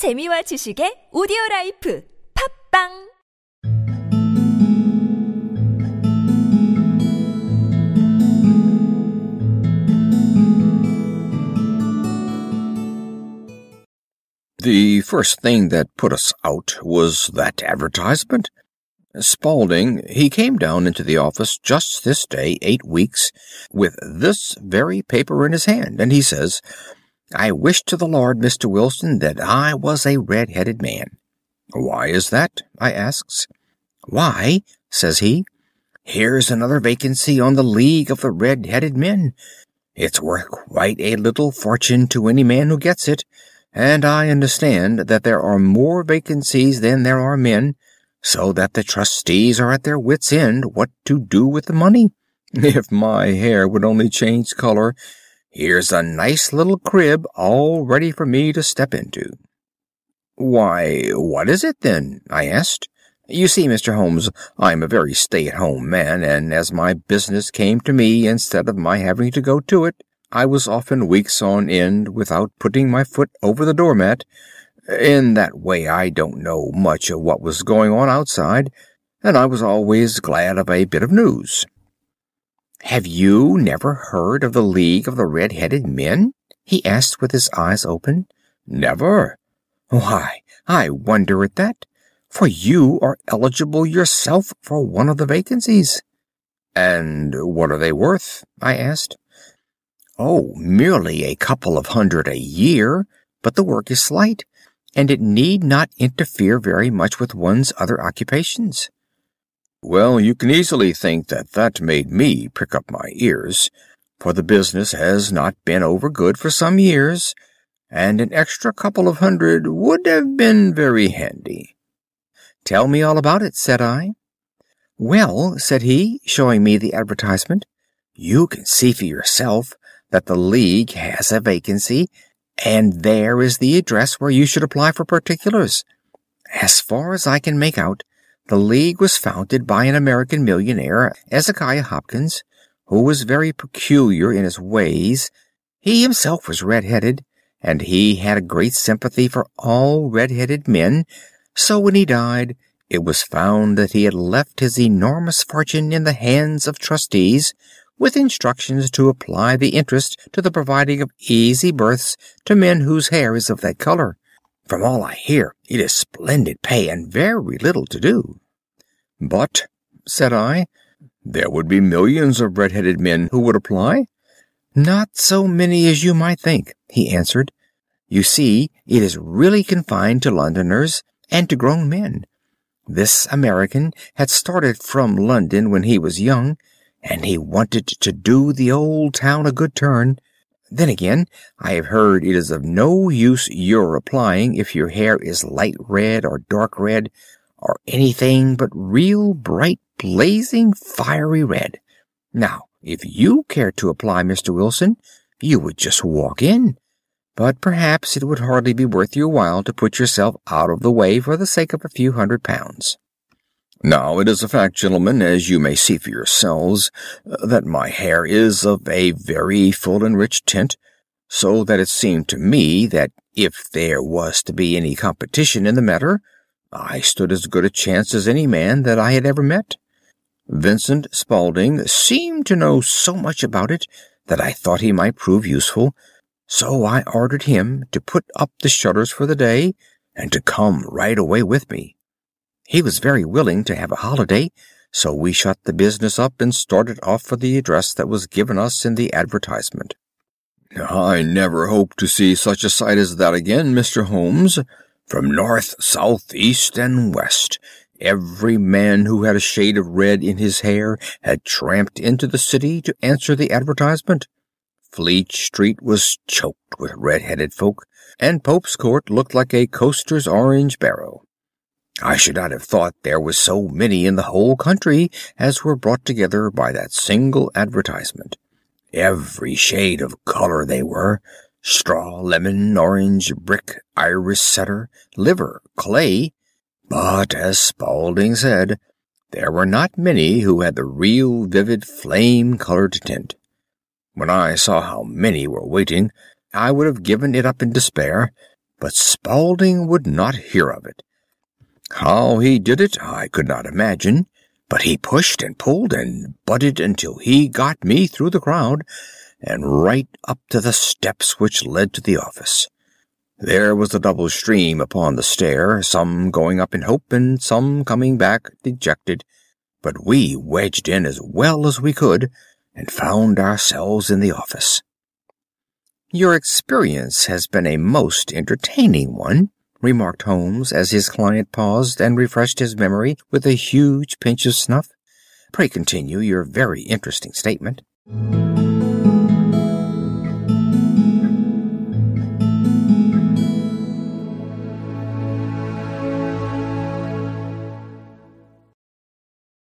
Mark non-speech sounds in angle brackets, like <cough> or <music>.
재미와 지식의 오디오 라이프 팟빵 The first thing that put us out was that advertisement. Spaulding, he came down into the office just this day, eight weeks, with this very paper in his hand, and he says, I wish to the Lord, Mr. Wilson, that I was a red-headed man. Why is that? I asks. Why, says he, here's another vacancy on the League of the Red-Headed Men. It's worth quite a little fortune to any man who gets it, and I understand that there are more vacancies than there are men, so that the trustees are at their wits' end what to do with the money. <laughs> If my hair would only change color, here's a nice little crib all ready for me to step into. Why, what is it then? I asked. You see, Mr. Holmes, I am a very stay-at-home man, and as my business came to me instead of my having to go to it, I was often weeks on end without putting my foot over the doormat. In that way I don't know much of what was going on outside, and I was always glad of a bit of news. Have you never heard of the League of the Red-Headed Men? he asked with his eyes open. Never. Why, I wonder at that, for you are eligible yourself for one of the vacancies. And what are they worth? I asked. Oh, merely a couple of hundred a year, but the work is slight, and it need not interfere very much with one's other occupations. Well, you can easily think that that made me prick up my ears, for the business has not been over good for some years, and an extra couple of hundred would have been very handy. Tell me all about it, said I. Well, said he, showing me the advertisement, you can see for yourself that the League has a vacancy, and there is the address where you should apply for particulars. As far as I can make out, the League was founded by an American millionaire, Ezekiah Hopkins, who was very peculiar in his ways. He himself was red-headed, and he had a great sympathy for all red-headed men, so when he died, it was found that he had left his enormous fortune in the hands of trustees, with instructions to apply the interest to the providing of easy berths to men whose hair is of that color. From all I hear, it is splendid pay and very little to do. But, said I, there would be millions of red-headed men who would apply. Not so many as you might think, he answered. You see, it is really confined to Londoners and to grown men. This American had started from London when he was young, and he wanted to do the old town a good turn. Then again, I have heard it is of no use your applying if your hair is light red or dark red, or anything but real bright, blazing, fiery red. Now, if you cared to apply, Mr. Wilson, you would just walk in. But perhaps it would hardly be worth your while to put yourself out of the way for the sake of a few hundred pounds. Now, it is a fact, gentlemen, as you may see for yourselves, uh, that my hair is of a very full and rich tint, so that it seemed to me that if there was to be any competition in the matter, I stood as good a chance as any man that I had ever met. Vincent Spaulding seemed to know so much about it that I thought he might prove useful, so I ordered him to put up the shutters for the day and to come right away with me. He was very willing to have a holiday, so we shut the business up and started off for the address that was given us in the advertisement. I never hope to see such a sight as that again, Mr. Holmes. From north, south, east, and west, every man who had a shade of red in his hair had tramped into the city to answer the advertisement. Fleet Street was choked with red-headed folk, and Pope's Court looked like a coster's orange barrow. I should not have thought there was so many in the whole country as were brought together by that single advertisement. Every shade of color they were, straw, lemon, orange, brick, Irish setter, liver, clay, but, as Spaulding said, there were not many who had the real vivid flame-colored tint. When I saw how many were waiting, I would have given it up in despair, but Spaulding would not hear of it. How he did it I could not imagine, but he pushed and pulled and butted until he got me through the crowd and right up to the steps which led to the office. There was a double stream upon the stair, some going up in hope and some coming back dejected, but we wedged in as well as we could and found ourselves in the office. "Your experience has been a most entertaining one," remarked Holmes as his client paused and refreshed his memory with a huge pinch of snuff. "Pray continue your very interesting statement."